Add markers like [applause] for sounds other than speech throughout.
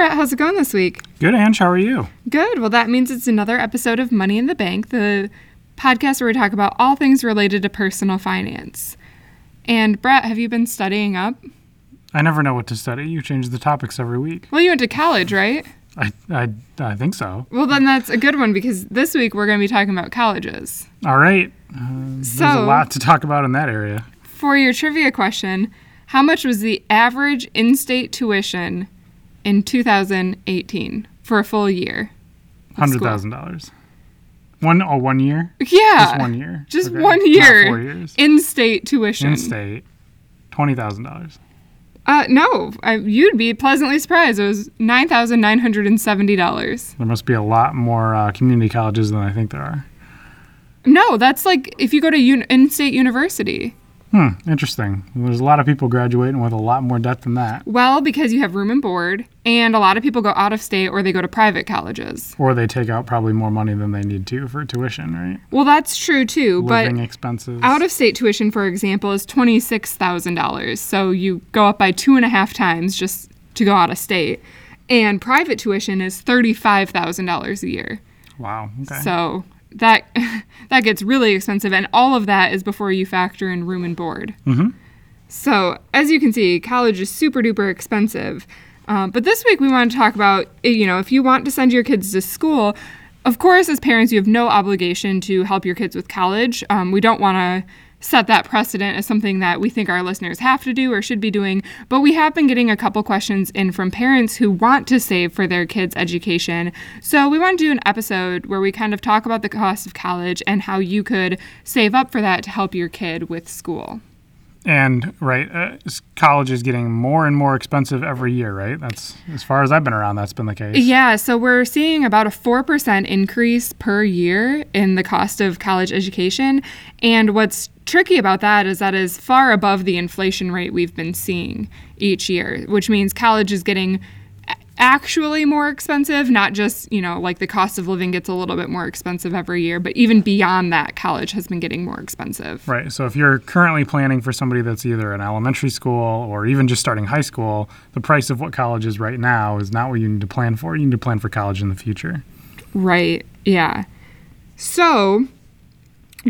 Brett. How's it going this week? Good, Ange. How are you? Good. Well, that means it's another episode of Money in the Bank, the podcast where we talk about all things related to personal finance. And Brett, have you been studying up? I never know what to study. You change the topics every week. Well, you went to college, right? I, I, I think so. Well, then that's a good one because this week we're going to be talking about colleges. All right. Uh, there's a lot to talk about in that area. For your trivia question, how much was the average in state tuition in 2018 for a full year? Hundred thousand dollars. One oh one year. Yeah. Just one year. Just Okay. one Not year. four years. In state tuition. In state. Twenty thousand dollars. Uh, no, I, you'd be pleasantly surprised. It was nine thousand nine hundred and seventy dollars. There must be a lot more uh, community colleges than I think there are. No, that's like if you go to un- in-state university. Hmm. Interesting. There's a lot of people graduating with a lot more debt than that, Well, because you have room and board, and a lot of people go out of state or they go to private colleges. or they take out probably more money than they need to for tuition, right? Well, that's true too, Living but expenses. out of state tuition, for example, is twenty six thousand dollars. So you go up by two and a half times just to go out of state, and private tuition is thirty five thousand dollars a year. wow. Okay. So that [laughs] that gets really expensive, and all of that is before you factor in room and board. Mhm. So as you can see, college is super duper expensive. Um, but this week we want to talk about eh, you know if you want to send your kids to school. Of course, as parents, you have no obligation to help your kids with college. Um, we don't want to set that precedent as something that we think our listeners have to do or should be doing. But we have been getting a couple questions in from parents who want to save for their kids' education. So we want to do an episode where we kind of talk about the cost of college and how you could save up for that to help your kid with school. And right, uh, college is getting more and more expensive every year, right? That's as far as I've been around. That's been the case. Yeah, so we're seeing about a 4% increase per year in the cost of college education. And what's tricky about that is that is far above the inflation rate we've been seeing each year, which means college is getting actually more expensive, not just, you know, like the cost of living gets a little bit more expensive every year, but even beyond that, college has been getting more expensive. Right. So if you're currently planning for somebody that's either in elementary school or even just starting high school, the price of what college is right now is not what you need to plan for. You need to plan for college in the future. Right. Yeah. So,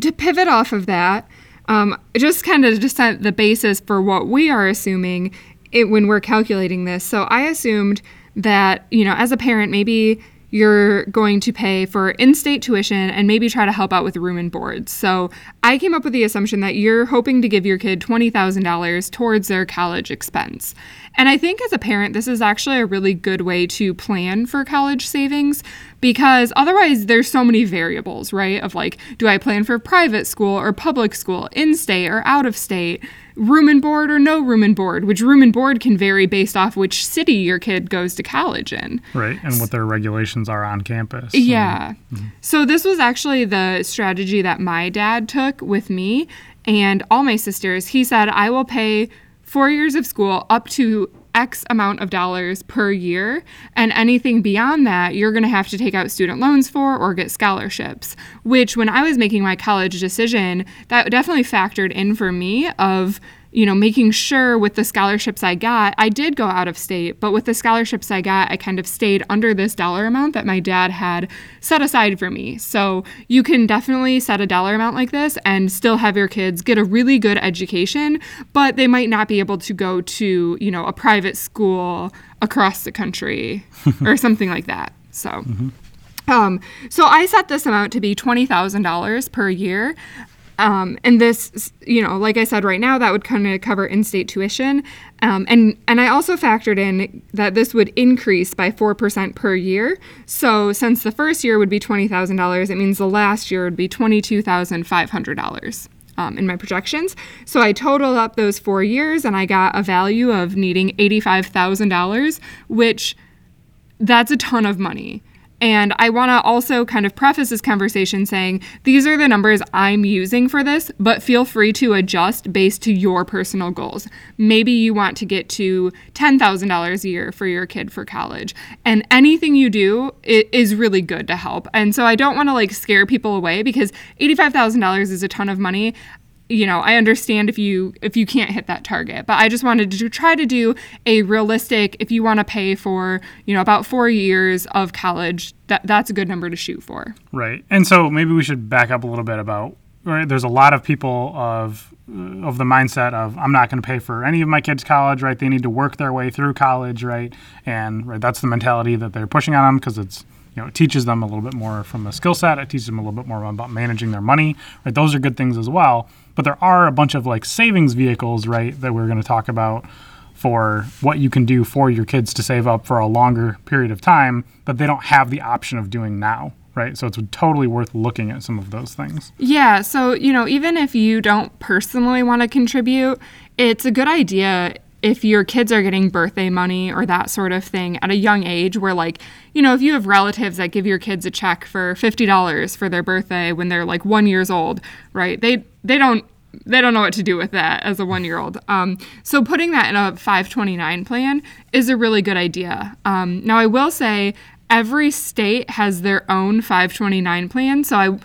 to pivot off of that, um, just kind of just set the basis for what we are assuming it, when we're calculating this. So, I assumed that, you know, as a parent, maybe you're going to pay for in state tuition and maybe try to help out with room and board. So, I came up with the assumption that you're hoping to give your kid $20,000 towards their college expense. And I think as a parent, this is actually a really good way to plan for college savings because otherwise there's so many variables, right? Of like, do I plan for private school or public school, in state or out of state, room and board or no room and board, which room and board can vary based off which city your kid goes to college in. Right. And what their regulations are on campus. Yeah. Mhm. So this was actually the strategy that my dad took with me and all my sisters. He said, I will pay four years of school up to X amount of dollars per year. And anything beyond that, you're going to have to take out student loans for or get scholarships. Which, when I was making my college decision, that definitely factored in for me of you know, making sure with the scholarships I got, I did go out of state, but with the scholarships I got, I kind of stayed under this dollar amount that my dad had set aside for me. So you can definitely set a dollar amount like this and still have your kids get a really good education, but they might not be able to go to, you know, a private school across the country [laughs] or something like that. So. Um, so I set this amount to be twenty thousand dollars per year, um, and this, you know, like I said, right now that would kind of cover in-state tuition, um, and and I also factored in that this would increase by four percent per year. So since the first year would be twenty thousand dollars, it means the last year would be twenty-two thousand five hundred dollars. Um, in my projections. So I totaled up those four years and I got a value of needing $85,000, which that's a ton of money. And I want to also kind of preface this conversation saying these are the numbers I'm using for this, but feel free to adjust based to your personal goals. Maybe you want to get to $10,000 a year for your kid for college. And anything you do is really good to help. And so I don't want to like scare people away because $85,000 is a ton of money. You know, I understand if you if you can't hit that target, but I just wanted to try to do a realistic if you want to pay for, you know, about 4 years of college, that that's a good number to shoot for. Right. And so maybe we should back up a little bit about right there's a lot of people of of the mindset of I'm not going to pay for any of my kids college, right? They need to work their way through college, right? And right that's the mentality that they're pushing on them because it's know, it teaches them a little bit more from a skill set. It teaches them a little bit more about managing their money, right? Those are good things as well. But there are a bunch of like savings vehicles, right, that we're going to talk about for what you can do for your kids to save up for a longer period of time that they don't have the option of doing now, right? So it's totally worth looking at some of those things. Yeah. So, you know, even if you don't personally want to contribute, it's a good idea if your kids are getting birthday money or that sort of thing at a young age where like you know if you have relatives that give your kids a check for $50 for their birthday when they're like one years old right they they don't they don't know what to do with that as a one year old. Um, so putting that in a 529 plan is a really good idea. Um, now, I will say every state has their own 529 plan. So I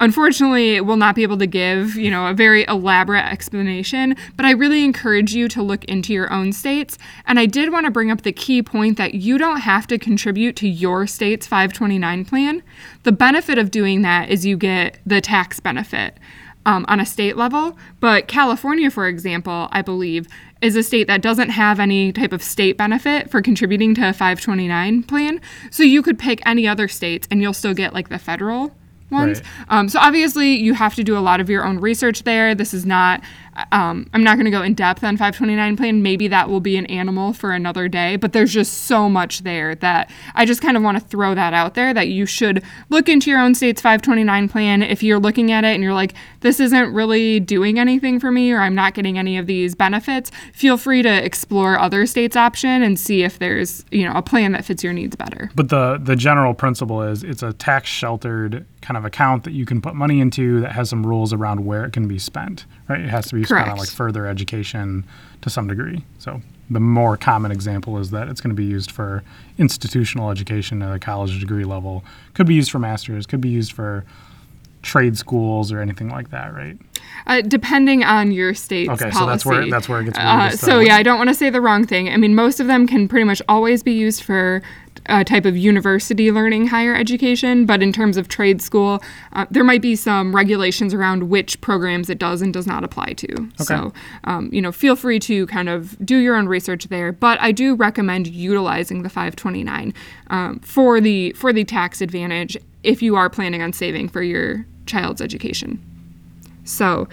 unfortunately we will not be able to give you know a very elaborate explanation but i really encourage you to look into your own states. And i did want to bring up the key point that you don't have to contribute to your state's 529 plan. The benefit of doing that is you get the tax benefit um, on a state level. But california for example i believe is a state that doesn't have any type of state benefit for contributing to a 529 plan. So you could pick any other states and you'll still get like the federal ones. Right. Um, so obviously, you have to do a lot of your own research there. This is not. Um, I'm not going to go in depth on 529 plan. Maybe that will be an animal for another day. But there's just so much there that I just kind of want to throw that out there that you should look into your own state's 529 plan. If you're looking at it and you're like, this isn't really doing anything for me, or I'm not getting any of these benefits, feel free to explore other states' option and see if there's you know a plan that fits your needs better. But the the general principle is it's a tax sheltered kind of account that you can put money into that has some rules around where it can be spent. Right? It has to be on Correct. like further education to some degree. So the more common example is that it's going to be used for institutional education at a college degree level. Could be used for masters. Could be used for trade schools or anything like that. Right? Uh, depending on your state's Okay, policy. so that's where that's where it gets. Uh, so yeah, I don't want to say the wrong thing. I mean, most of them can pretty much always be used for a type of university learning higher education, but in terms of trade school, uh, there might be some regulations around which programs it does and does not apply to. So, um, you know, feel free to kind of do your own research there. But I do recommend utilizing the 529 um, for the for the tax advantage if you are planning on saving for your child's education. So,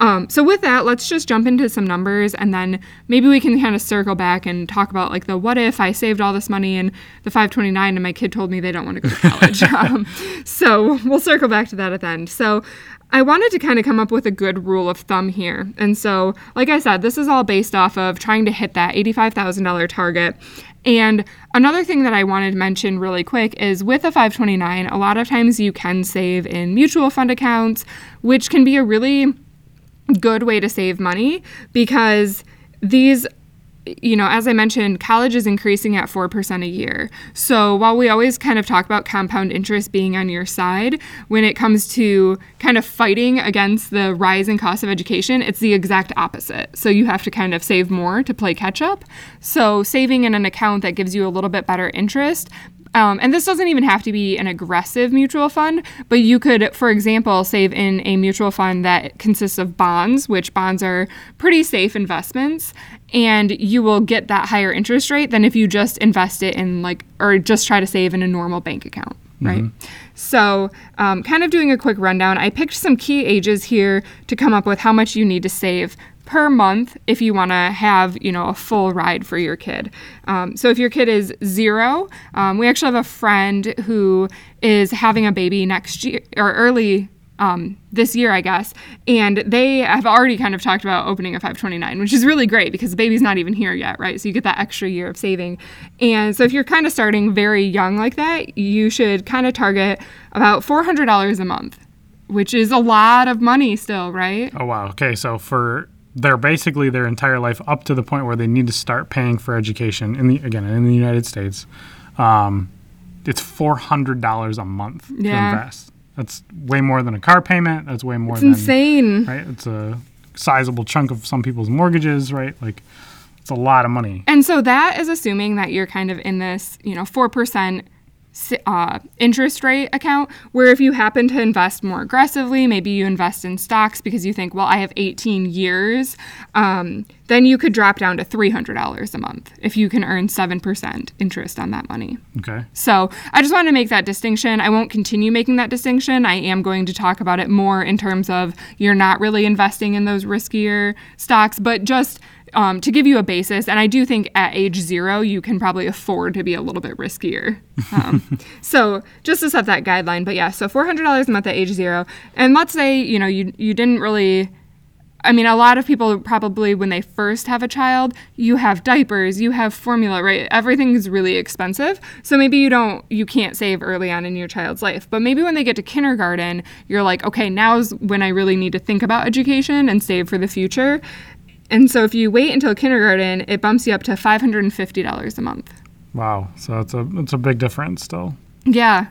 um, so with that, let's just jump into some numbers, and then maybe we can kind of circle back and talk about like the what if I saved all this money in the 529 and my kid told me they don't want to go to college. [laughs] um, so we'll circle back to that at the end. So I wanted to kind of come up with a good rule of thumb here, and so like I said, this is all based off of trying to hit that $85,000 target. And another thing that I wanted to mention really quick is with a 529, a lot of times you can save in mutual fund accounts, which can be a really good way to save money because these you know, as I mentioned, college is increasing at 4% a year. So while we always kind of talk about compound interest being on your side, when it comes to kind of fighting against the rising cost of education, it's the exact opposite. So you have to kind of save more to play catch up. So saving in an account that gives you a little bit better interest um, and this doesn't even have to be an aggressive mutual fund, but you could, for example, save in a mutual fund that consists of bonds, which bonds are pretty safe investments, and you will get that higher interest rate than if you just invest it in, like, or just try to save in a normal bank account. Right. So, um, kind of doing a quick rundown, I picked some key ages here to come up with how much you need to save per month if you want to have you know a full ride for your kid. Um, so if your kid is zero um, we actually have a friend who is having a baby next year or early um, this year i guess and they have already kind of talked about opening a 529 which is really great because the baby's not even here yet right? So you get that extra year of saving. And so if you're kind of starting very young like that you should kind of target about $400 a month which is a lot of money still right? Oh wow. Okay, so for they're basically their entire life up to the point where they need to start paying for education in the again in the United States. Um, it's four hundred dollars a month to invest. That's way more than a car payment. That's way more It's than insane. right. It's a sizable chunk of some people's mortgages, right? Like it's a lot of money. And so that is assuming that you're kind of in this, you know, 4% uh, interest rate account, where if you happen to invest more aggressively, maybe you invest in stocks because you think, well, I have 18 years, um, then you could drop down to $300 a month if you can earn 7% interest on that money. Okay. So I just wanted to make that distinction. I won't continue making that distinction. I am going to talk about it more in terms of you're not really investing in those riskier stocks, but just um, to give you a basis, and I do think at age zero, you can probably afford to be a little bit riskier. Um, [laughs] so just to set that guideline, but yeah, so $400 a month at age zero. And let's say, you know, you, you didn't really I mean, a lot of people probably when they first have a child, you have diapers, you have formula, right? Everything is really expensive. So maybe you don't, you can't save early on in your child's life. But maybe when they get to kindergarten, you're like, okay, now's when I really need to think about education and save for the future. And so if you wait until kindergarten, it bumps you up to $550 a month. Wow. So it's a it's a big difference still. Yeah.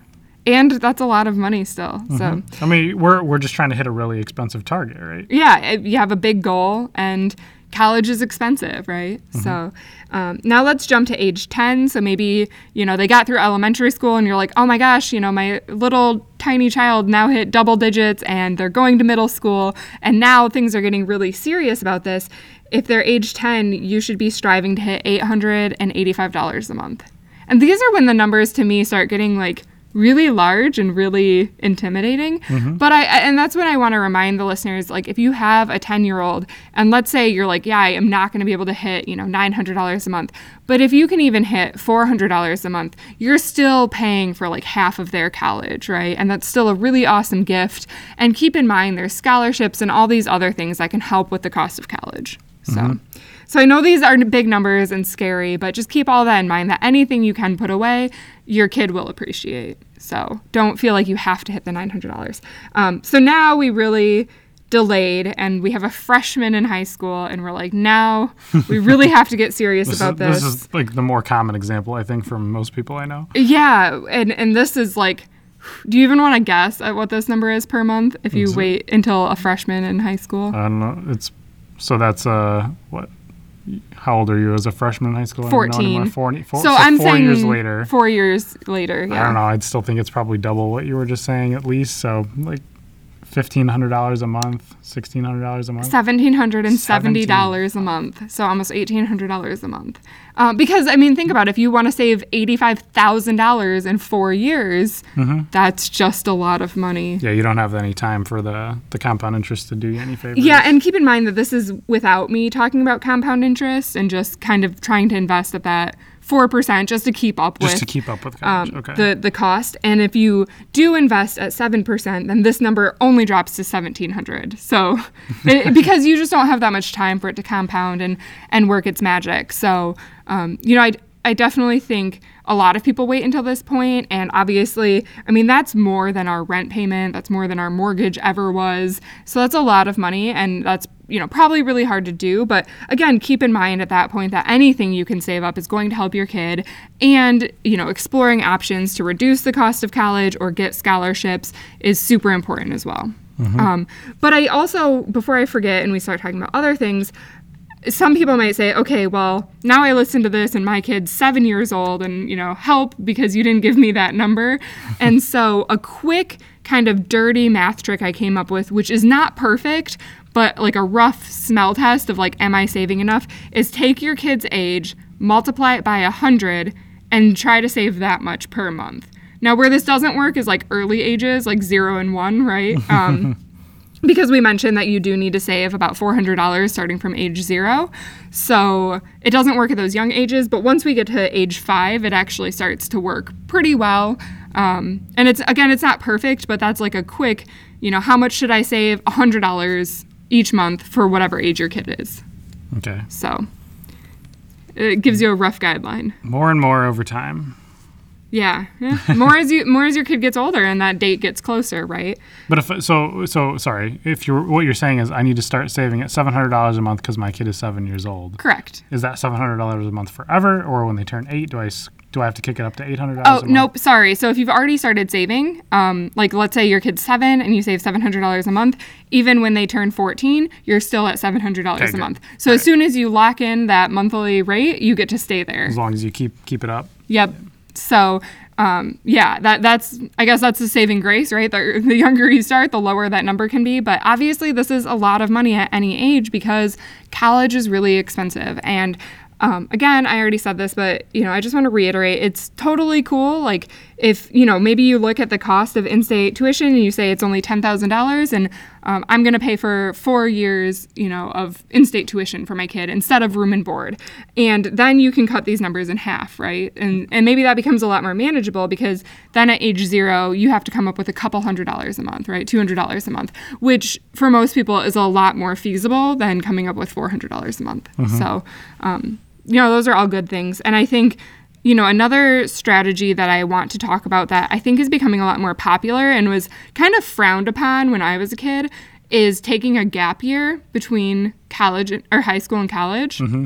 And that's a lot of money still. So mm-hmm. I mean, we're we're just trying to hit a really expensive target, right? yeah, you have a big goal, and college is expensive, right? So um, now let's jump to age 10. So maybe, you know, they got through elementary school, and you're like, oh my gosh, you know, my little tiny child now hit double digits and they're going to middle school, and now things are getting really serious about this. If they're age 10, you should be striving to hit $885 a month. And these are when the numbers to me start getting like really large and really intimidating. Mm-hmm. But I and that's when I want to remind the listeners like if you have a 10-year-old and let's say you're like, yeah, I am not going to be able to hit, you know, $900 a month. But if you can even hit $400 a month, you're still paying for like half of their college, right? And that's still a really awesome gift. And keep in mind there's scholarships and all these other things that can help with the cost of college. So mm-hmm. so I know these are big numbers and scary, but just keep all that in mind that anything you can put away, your kid will appreciate. So don't feel like you have to hit the $900. Um, so now we really delayed and we have a freshman in high school and we're like, now [laughs] we really have to get serious This, about is, this. this is like the more common example, I think, from most people I know. yeah. And, and this is like, do you even want to guess at what this number is per month if you Is it- wait until a freshman in high school? I don't know. It's so that's uh what? How old are you as a freshman in high school? I don't know anymore. 14. So, I'm four saying years later. Four years later. Yeah. I don't know. I'd still think it's probably double what you were just saying, at least. So like fifteen hundred dollars a month, sixteen hundred dollars a month. Seventeen hundred and seventy dollars a month, so almost eighteen hundred dollars a month. Uh, because I mean, think about it, if you want to save eighty-five thousand dollars in four years, that's just a lot of money. Yeah, you don't have any time for the the compound interest to do you any favors. Yeah, and keep in mind that this is without me talking about compound interest and just kind of trying to invest at that four percent just to keep up just with to keep up with um, okay. the the cost. And if you do invest at seven percent, then this number only drops to seventeen hundred. So [laughs] it, because you just don't have that much time for it to compound and and work its magic. So um, you know, I I definitely think a lot of people wait until this point, and obviously, I mean that's more than our rent payment. That's more than our mortgage ever was. So that's a lot of money, and that's you know probably really hard to do. But again, keep in mind at that point that anything you can save up is going to help your kid, and you know exploring options to reduce the cost of college or get scholarships is super important as well. Um, but I also, before I forget, and we start talking about other things, some people might say, okay, well, now I listen to this and my kid's seven years old and, you know, help because you didn't give me that number. [laughs] and so a quick kind of dirty math trick I came up with, which is not perfect, but like a rough smell test of like, am I saving enough, is take your kid's age, multiply it by 100, and try to save that much per month. Now, where this doesn't work is like early ages, like zero and one, right? [laughs] Um, because we mentioned that you do need to save about $400 starting from age zero. So it doesn't work at those young ages, but once we get to age five, it actually starts to work pretty well. Um, and it's, again, it's not perfect, but that's like a quick, you know, how much should I save? $100 each month for whatever age your kid is. okay. So it gives you a rough guideline. More and more over time. Yeah, [laughs] yeah. more as you more as your kid gets older and that date gets closer, right? But if so, so sorry. If you're what you're saying is, I need to start saving at seven hundred dollars a month because my kid is seven years old. Correct. Is that seven hundred dollars a month forever, or when they turn eight, do I do I have to kick it up to eight hundred dollars? a month? Oh nope, sorry. So if you've already started saving, um, like let's say your kid's seven and you save seven hundred dollars a month, even when they turn fourteen, you're still at seven hundred dollars Okay, a good. month. So as soon as you lock in that monthly rate, you get to stay there. As long as you keep keep it up. Yep. So, um, yeah, that that's I guess that's the saving grace, right? The, the younger you start, the lower that number can be. But obviously, this is a lot of money at any age because college is really expensive. And um, again, I already said this, but you know, I just want to reiterate: it's totally cool. Like if you know, maybe you look at the cost of in-state tuition and you say it's only ten thousand dollars, and um, I'm going to pay for four years, you know, of in-state tuition for my kid instead of room and board, and then you can cut these numbers in half, right? And and maybe that becomes a lot more manageable because then at age zero you have to come up with a couple hundred dollars a month, right? Two hundred dollars a month, which for most people is a lot more feasible than coming up with four hundred dollars a month. So, um, you know, those are all good things, and I think you know, another strategy that I want to talk about that I think is becoming a lot more popular and was kind of frowned upon when I was a kid is taking a gap year between college or high school and college. Mm-hmm.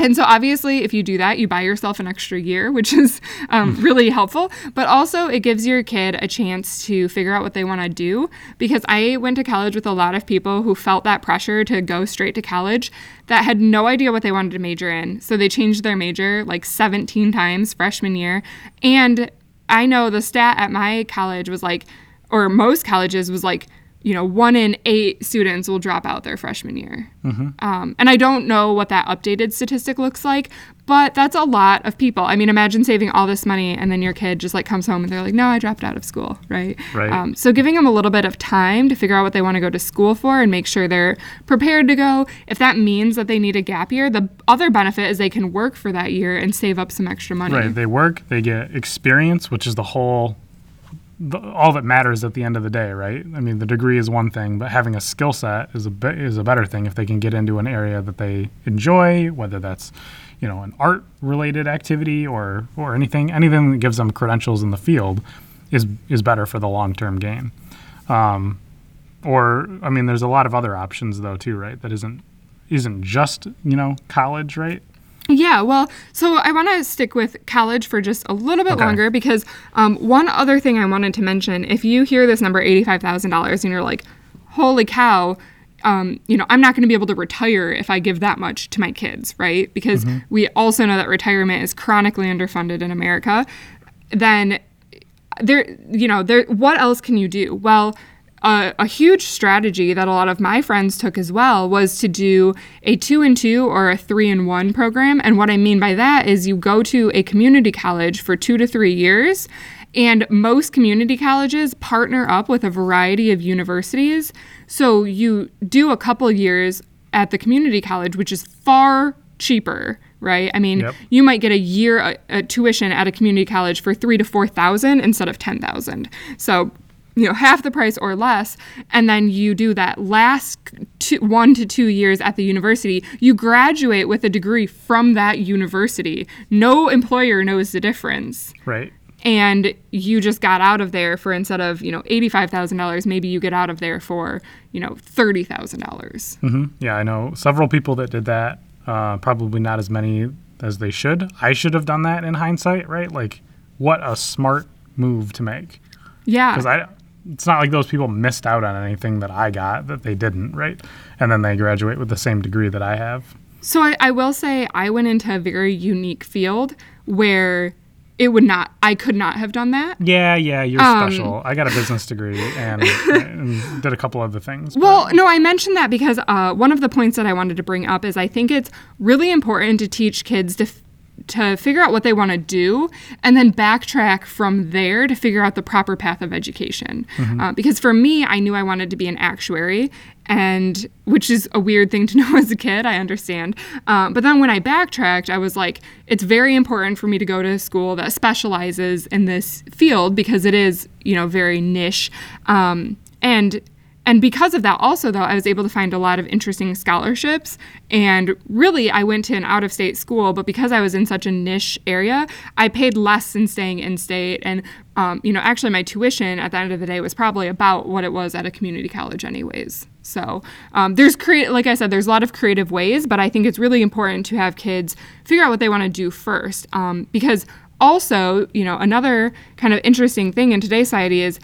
And so, obviously, if you do that, you buy yourself an extra year, which is um, really helpful. But also, it gives your kid a chance to figure out what they want to do. Because I went to college with a lot of people who felt that pressure to go straight to college that had no idea what they wanted to major in. So, they changed their major like 17 times freshman year. And I know the stat at my college was like, or most colleges was like, you know, one in eight students will drop out their freshman year. Um, and I don't know what that updated statistic looks like, but that's a lot of people. I mean, imagine saving all this money and then your kid just like comes home and they're like, no, I dropped out of school, right? Right. Um, so giving them a little bit of time to figure out what they want to go to school for and make sure they're prepared to go. If that means that they need a gap year, the other benefit is they can work for that year and save up some extra money. Right. They work. They get experience, which is the whole. The, all that matters at the end of the day, right? I mean, the degree is one thing, but having a skill set is a be- is a better thing if they can get into an area that they enjoy, whether that's, you know, an art related activity or or anything anything that gives them credentials in the field, is is better for the long term gain. Um, or I mean, there's a lot of other options though too, right? That isn't isn't just you know college, right? Yeah, well, so I want to stick with college for just a little bit Okay. longer because um, one other thing I wanted to mention if you hear this number, $85,000, and you're like, holy cow, um, you know, I'm not going to be able to retire if I give that much to my kids, right? Because we also know that retirement is chronically underfunded in America. Then there you know there what else can you do well uh, a huge strategy that a lot of my friends took as well was to do a two and two or a three and one program and what i mean by that is you go to a community college for two to three years and most community colleges partner up with a variety of universities so you do a couple years at the community college which is far cheaper right i mean Yep. you might get a year uh, uh, tuition at a community college for three to four thousand instead of ten thousand. So, you know, half the price or less, and then you do that last two, one to two years at the university. You graduate with a degree from that university. No employer knows the difference. Right. And you just got out of there for instead of you know eighty five thousand dollars, maybe you get out of there for you know thirty thousand dollars. hmm Yeah, I know several people that did that. Uh, probably not as many as they should. I should have done that in hindsight, right? Like, what a smart move to make. Yeah. Because I, it's not like those people missed out on anything that I got that they didn't, right? And then they graduate with the same degree that I have. So I, I will say I went into a very unique field where it would not I could not have done that. Yeah, yeah, you're Um, special. I got a business degree and, [laughs] and did a couple other things. but- Well, no, I mentioned that because uh, one of the points that I wanted to bring up is I think it's really important to teach kids to f- to figure out what they want to do and then backtrack from there to figure out the proper path of education. Uh, because for me, I knew I wanted to be an actuary, and which is a weird thing to [laughs] know as a kid. I understand, uh, but then when I backtracked, I was like, it's very important for me to go to a school that specializes in this field because it is, you know, very niche, um, and and because of that, also, though, I was able to find a lot of interesting scholarships. And really, I went to an out of state school, but because I was in such a niche area, I paid less than staying in state. And, um, you know, actually, my tuition at the end of the day was probably about what it was at a community college, anyways. So um, there's create, like I said, there's a lot of creative ways, but I think it's really important to have kids figure out what they want to do first, um, because also, you know, another kind of interesting thing in today's society is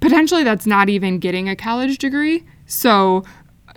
potentially that's not even getting a college degree. So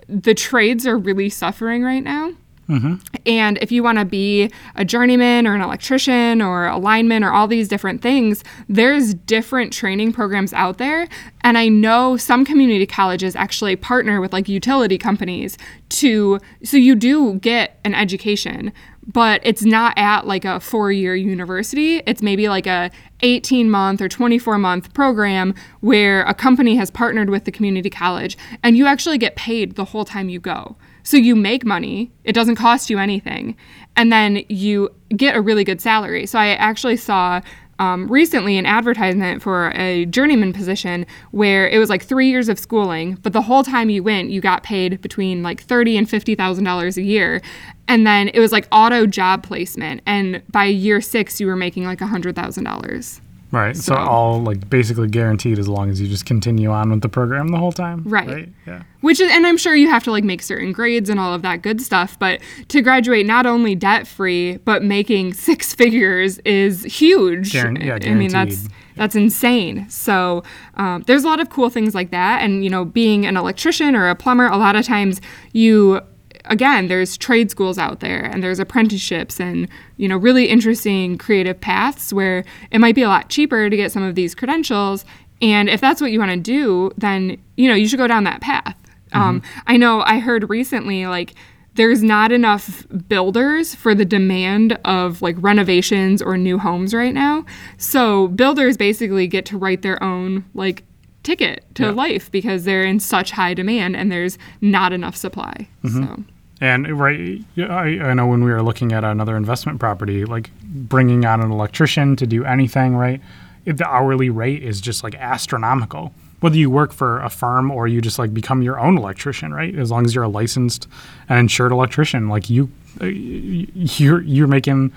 the trades are really suffering right now. Mm-hmm. And if you want to be a journeyman or an electrician or a lineman or all these different things, there's different training programs out there. And I know some community colleges actually partner with like utility companies to, so you do get an education but it's not at like a four year university. It's maybe like a 18 month or 24 month program where a company has partnered with the community college and you actually get paid the whole time you go. So you make money, it doesn't cost you anything, and then you get a really good salary. So I actually saw um, recently an advertisement for a journeyman position where it was like three years of schooling, but the whole time you went, you got paid between like thirty and fifty thousand dollars a year, and then it was like auto job placement, and by year six, you were making like a hundred thousand dollars. Right. So, so, all like basically guaranteed as long as you just continue on with the program the whole time. Right. right. Yeah. Which is, and I'm sure you have to like make certain grades and all of that good stuff. But to graduate not only debt free, but making [laughs] six figures is huge. Guaran- yeah, guaranteed. I mean, that's that's insane. So um, there's a lot of cool things like that. And you know, being an electrician or a plumber, a lot of times you again, there's trade schools out there and there's apprenticeships and, you know, really interesting creative paths where it might be a lot cheaper to get some of these credentials. And if that's what you want to do, then, you know, you should go down that path. Mm-hmm. Um, I know I heard recently, like, there's not enough builders for the demand of like renovations or new homes right now. So builders basically get to write their own like ticket to yeah. life because they're in such high demand and there's not enough supply. Mm-hmm. So. And right, I, I know when we were looking at another investment property, like bringing on an electrician to do anything, right? If the hourly rate is just like astronomical. Whether you work for a firm or you just like become your own electrician, right? As long as you're a licensed and insured electrician, like you, uh, you're you're making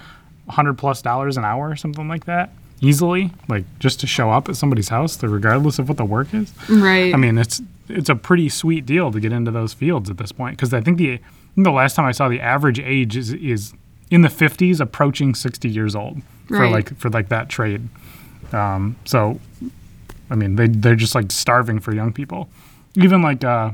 hundred plus dollars an hour or something like that easily, like just to show up at somebody's house, regardless of what the work is. Right. I mean, it's it's a pretty sweet deal to get into those fields at this point because I think the the last time I saw the average age is is in the 50s, approaching 60 years old for right. like for like that trade. Um, so, I mean, they they're just like starving for young people. Even like uh,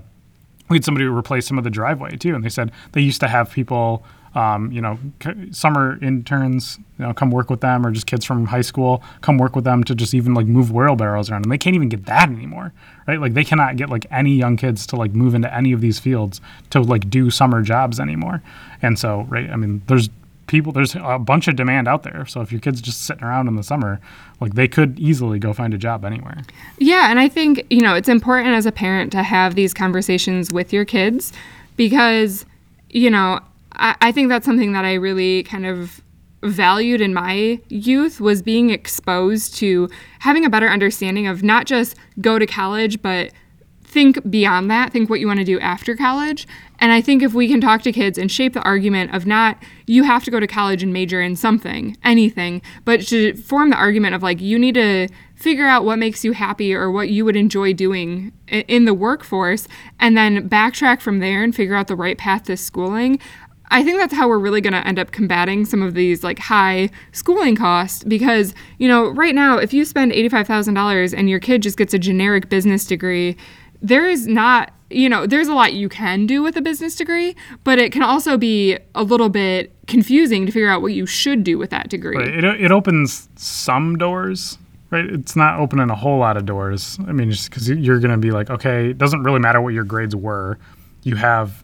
we had somebody replace some of the driveway too, and they said they used to have people um, you know, c- summer interns, you know, come work with them, or just kids from high school come work with them to just even like move wheelbarrows around, and they can't even get that anymore, right? Like they cannot get like any young kids to like move into any of these fields to like do summer jobs anymore, and so right, I mean, there's people, there's a bunch of demand out there. So if your kid's just sitting around in the summer, like they could easily go find a job anywhere. Yeah, and I think you know it's important as a parent to have these conversations with your kids because you know I, think that's something that I really kind of valued in my youth was being exposed to having a better understanding of not just go to college, but think beyond that, think what you want to do after college. And I think if we can talk to kids and shape the argument of not you have to go to college and major in something, anything, but to form the argument of like you need to figure out what makes you happy or what you would enjoy doing in the workforce and then backtrack from there and figure out the right path to schooling. I think that's how we're really going to end up combating some of these like high schooling costs because, you know, right now if you spend $85,000 and your kid just gets a generic business degree, there is not, you know, there's a lot you can do with a business degree, but it can also be a little bit confusing to figure out what you should do with that degree. Right. It, it opens some doors, right? It's not opening a whole lot of doors. I mean, just because you're going to be like, okay, it doesn't really matter what your grades were. You have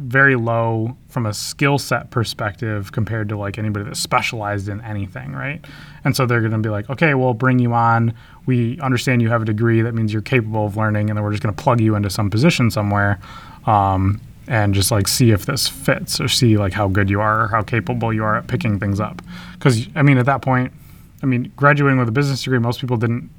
very low from a skill set perspective compared to like anybody that specialized in anything, right? And so they're going to be like, okay, we'll bring you on. We understand you have a degree. That means you're capable of learning, and then we're just going to plug you into some position somewhere, um, and just like see if this fits or see like how good you are or how capable you are at picking things up. Because I mean, at that point, I mean, graduating with a business degree, most people didn't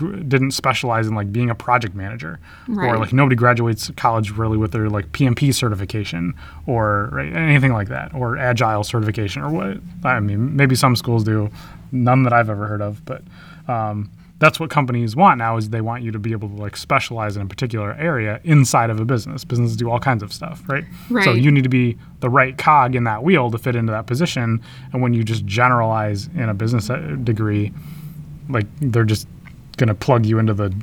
didn't specialize in like being a project manager. Or like nobody graduates college really with their like PMP certification or right, anything like that or agile certification or what I mean maybe some schools do none that I've ever heard of but um, that's what companies want now is they want you to be able to like specialize in a particular area inside of a business. Businesses do all kinds of stuff right, so you need to be the right cog in that wheel to fit into that position and when you just generalize in a business uh, degree like they're just gonna plug you into the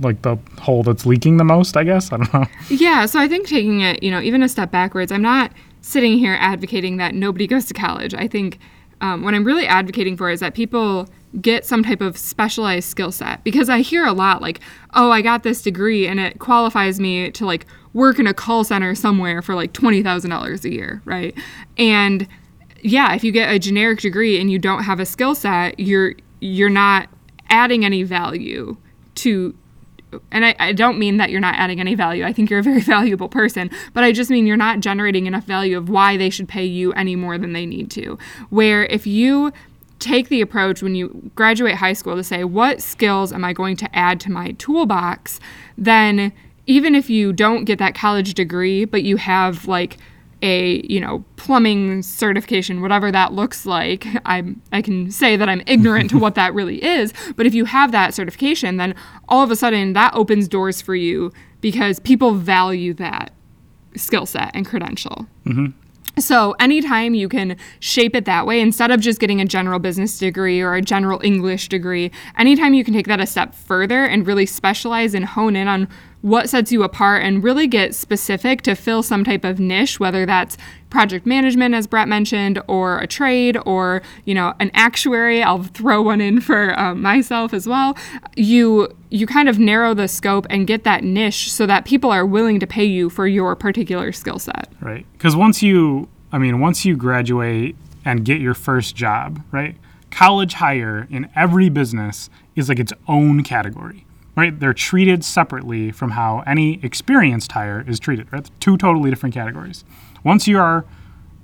like the hole that's leaking the most i guess i don't know [laughs] Yeah, so I think taking it, you know, even a step backwards, I'm not sitting here advocating that nobody goes to college. I think um, what I'm really advocating for is that people get some type of specialized skill set because I hear a lot like, oh, I got this degree and it qualifies me to like work in a call center somewhere for like $20,000 a year, right? And yeah, if you get a generic degree and you don't have a skill set, you're you're not adding any value to and I, I don't mean that you're not adding any value. I think you're a very [laughs] valuable person, but I just mean you're not generating enough value of why they should pay you any more than they need to. Where if you take the approach when you graduate high school to say, what skills am I going to add to my toolbox, then even if you don't get that college degree, but you have like a you know plumbing certification whatever that looks like i'm i can say that i'm ignorant to what [laughs] that really is but if you have that certification then all of a sudden that opens doors for you because people value that skill set and credential. Mm-hmm. So, anytime you can shape it that way, instead of just getting a general business degree or a general English degree, anytime you can take that a step further and really specialize and hone in on what sets you apart and really get specific to fill some type of niche, whether that's project management, as Brett mentioned, or a trade, or you know, an actuary. I'll throw one in for um, myself as well. You you kind of narrow the scope and get that niche so that people are willing to pay you for your particular skill set. right because once you i mean once you graduate and get your first job right college hire in every business is like its own category right? They're treated separately from how any experienced hire is treated right? Two totally different categories. Once you are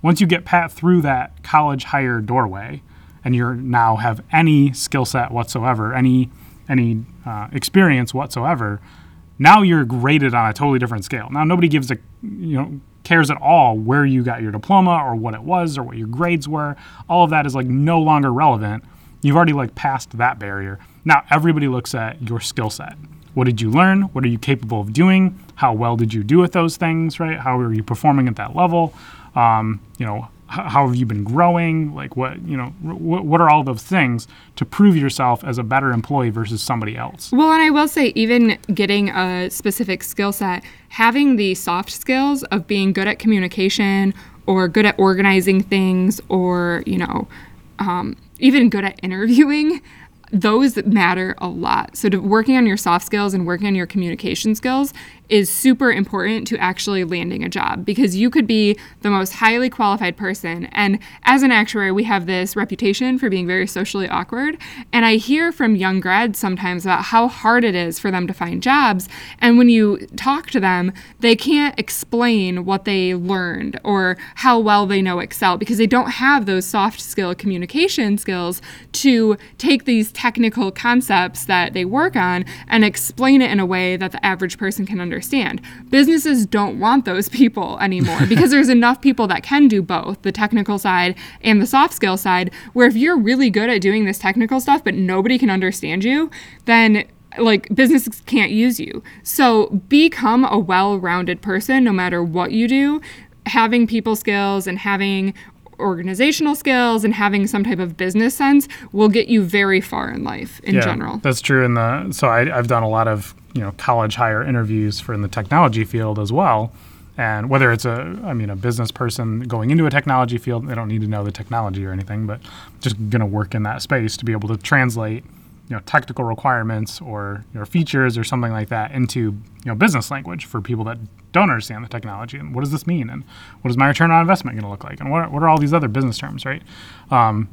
once you get pat through that college hire doorway and you now have any skill set whatsoever any any uh, experience whatsoever now you're graded on a totally different scale. Now nobody gives a you know cares at all where you got your diploma or what it was or what your grades were. All of that is like no longer relevant you've already like passed that barrier. Now everybody looks at your skill set. What did you learn? What are you capable of doing? How well did you do with those things right? How are you performing at that level? Um, you know how have you been growing? Like what you know what, what are all those things to prove yourself as a better employee versus somebody else? Well, and I will say, even getting a specific skill set, having the soft skills of being good at communication or good at organizing things or, you know, um, even good at interviewing, those matter a lot. So, working on your soft skills and working on your communication skills is super important to actually landing a job because you could be the most highly qualified person. And as an actuary, we have this reputation for being very socially awkward. And I hear from young grads sometimes about how hard it is for them to find jobs. And when you talk to them, they can't explain what they learned or how well they know Excel because they don't have those soft skill communication skills to take these technical concepts that they work on and explain it in a way that the average person can understand. Businesses don't want those people anymore [laughs] because there's enough people that can do both the technical side and the soft skill side. Where if you're really good at doing this technical stuff, but nobody can understand you, then like businesses can't use you. So become a well-rounded person no matter what you do. Having people skills and having organizational skills and having some type of business sense will get you very far in life in general. That's true. In the uh, so I, I've done a lot of you know college hire interviews for in the technology field as well, and whether it's a I mean a business person going into a technology field, they don't need to know the technology or anything, but just going to work in that space to be able to translate you know technical requirements or you know, features or something like that into you know business language for people that don't understand the technology and what does this mean and what is my return on investment going to look like and what, what are all these other business terms right? Um,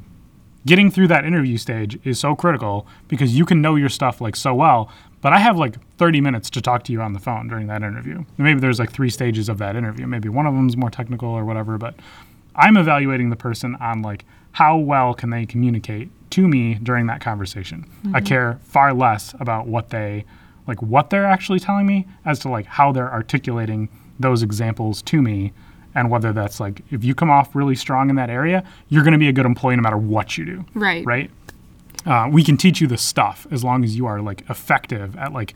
getting through that interview stage is so critical because you can know your stuff like so well but i have like 30 minutes to talk to you on the phone during that interview maybe there's like three stages of that interview maybe one of them's more technical or whatever but i'm evaluating the person on like how well can they communicate to me during that conversation. I mm-hmm. care far less about what they like what they're actually telling me as to like how they're articulating those examples to me and whether that's like if you come off really strong in that area, you're going to be a good employee no matter what you do. Right. Right? Uh, we can teach you the stuff as long as you are like effective at like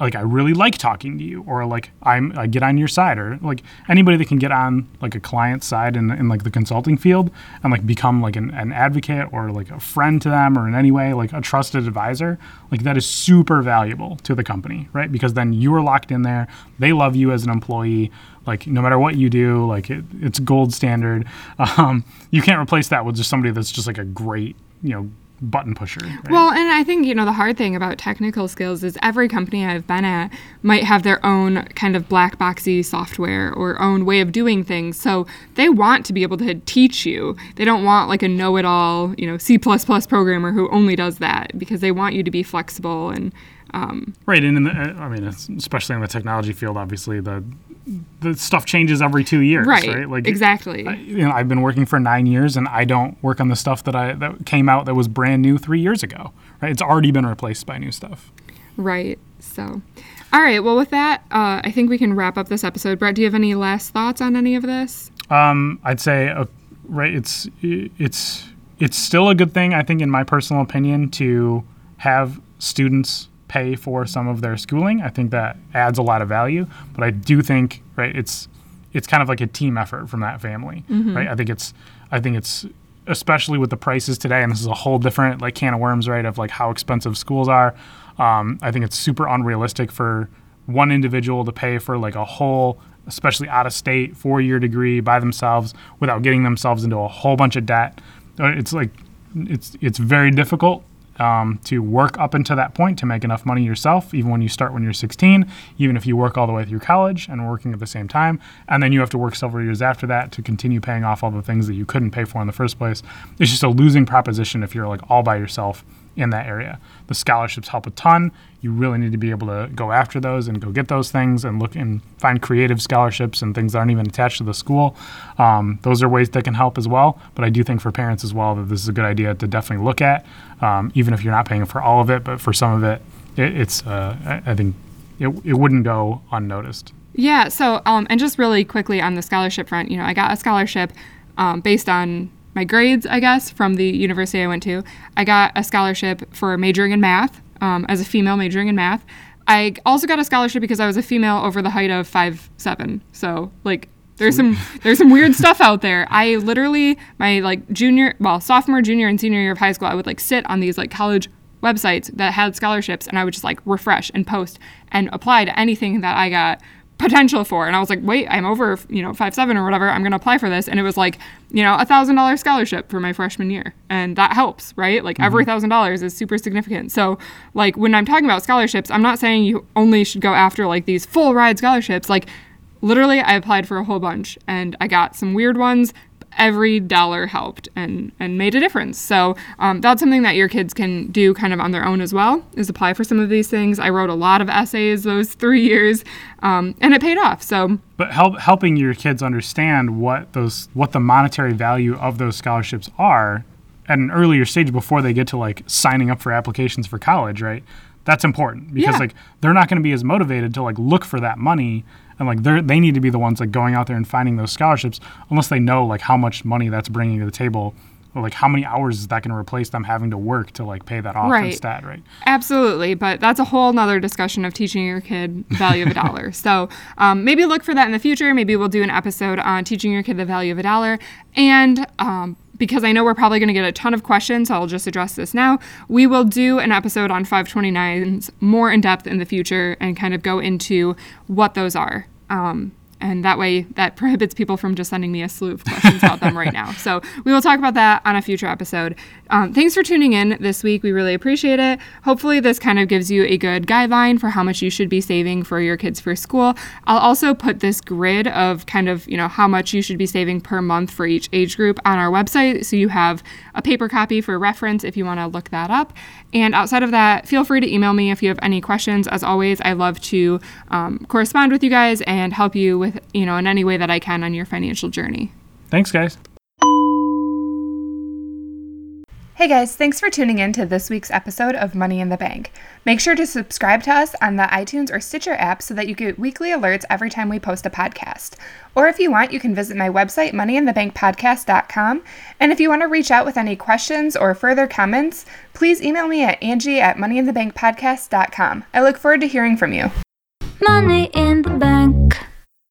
like I really like talking to you, or like I'm I get on your side, or like anybody that can get on like a client side in, in like the consulting field and like become like an, an advocate or like a friend to them or in any way like a trusted advisor, like that is super valuable to the company, right? Because then you are locked in there. They love you as an employee. Like no matter what you do, like it, it's gold standard. [laughs] Um, you can't replace that with just somebody that's just like a great, you know, button pusher. Right? Well, and I think, you know, the hard thing about technical skills is every company I've been at might have their own kind of black boxy software or own way of doing things. So they want to be able to teach you. They don't want like a know it all, you know, C programmer who only does that because they want you to be flexible and um, right, and in the, I mean, especially in the technology field, obviously the the stuff changes every two years, right? right? Like exactly. I, you know, I've been working for nine years, and I don't work on the stuff that I that came out that was brand new three years ago. Right? It's already been replaced by new stuff. Right. So, all right. Well, with that, uh, I think we can wrap up this episode. Brett, do you have any last thoughts on any of this? Um, I'd say, uh, right. It's it's it's still a good thing, I think, in my personal opinion, to have students pay for some of their schooling. I think that adds a lot of value. But I do think right, it's it's kind of like a team effort from that family, mm-hmm. right? I think it's I think it's especially with the prices today, and this is a whole different like can of worms, right? Of like how expensive schools are. Um, I think it's super unrealistic for one individual to pay for like a whole, especially out of state, four year degree by themselves without getting themselves into a whole bunch of debt. It's like it's it's very difficult um, to work up until that point to make enough money yourself, even when you start when you're 16, even if you work all the way through college and working at the same time. And then you have to work several years after that to continue paying off all the things that you couldn't pay for in the first place. It's just a losing proposition if you're like all by yourself in that area. The scholarships help a ton. You really need to be able to go after those and go get those things and look and find creative scholarships and things that aren't even attached to the school. Um, those are ways that can help as well. But I do think for parents as well that this is a good idea to definitely look at, um, even if you're not paying for all of it, but for some of it, it it's uh, I think it, it wouldn't go unnoticed. Yeah. So um, and just really quickly on the scholarship front, you know, I got a scholarship um, based on my grades, I guess, from the university I went to. I got a scholarship for majoring in math um, as a female majoring in math. I also got a scholarship because I was a female over the height of five seven. So like there's some there's some weird [laughs] stuff out there. I literally my like junior well sophomore junior and senior year of high school I would like sit on these like college websites that had scholarships and I would just like refresh and post and apply to anything that I got potential for. And I was like, wait, I'm over, you know, five seven or whatever. I'm going to apply for this. And it was like, you know, a thousand dollar scholarship for my freshman year, and that helps, right? Like mm-hmm. every thousand dollars is super significant. So, like when I'm talking about scholarships, I'm not saying you only should go after like these full ride scholarships. Like literally, I applied for a whole bunch, and I got some weird ones every dollar helped and and made a difference. So um, that's something that your kids can do kind of on their own as well. Is apply for some of these things. I wrote a lot of essays those three years, um, and it paid off. So. But help helping your kids understand what those what the monetary value of those scholarships are at an earlier stage before they get to like signing up for applications for college, right? That's important because yeah. like they're not going to be as motivated to like look for that money and like they they need to be the ones like going out there and finding those scholarships unless they know like how much money that's bringing to the table or like how many hours is that going to replace them having to work to like pay that off right. instead right absolutely but that's a whole nother discussion of teaching your kid value of a dollar [laughs] so um, maybe look for that in the future maybe we'll do an episode on teaching your kid the value of a dollar and um, because I know we're probably going to get a ton of questions, so I'll just address this now. We will do an episode on 529s more in depth in the future and kind of go into what those are. Um, and that way that [laughs] prohibits people from just sending me a slew of questions about them right now. [laughs] So we will talk about that on a future episode. Um, thanks for tuning in this week. We really appreciate it. Hopefully, this kind of gives you a good guideline for how much you should be saving for your kids for school. I'll also put this grid of kind of you know how much you should be saving per month for each age group on our website, so you have a paper copy for reference if you want to look that up. And outside of that, feel free to email me if you have any questions. As always, I love to um, correspond with you guys and help you with you know in any way that I can on your financial journey. Thanks, guys. Hey guys, thanks for tuning in to this week's episode of Money in the Bank. Make sure to subscribe to us on the iTunes or Stitcher app so that you get weekly alerts every time we post a podcast. Or if you want, you can visit my website, moneyinthebankpodcast.com. And if you want to reach out with any questions or further comments, please email me at angie at moneyinthebankpodcast.com. I look forward to hearing from you. Money in the bank.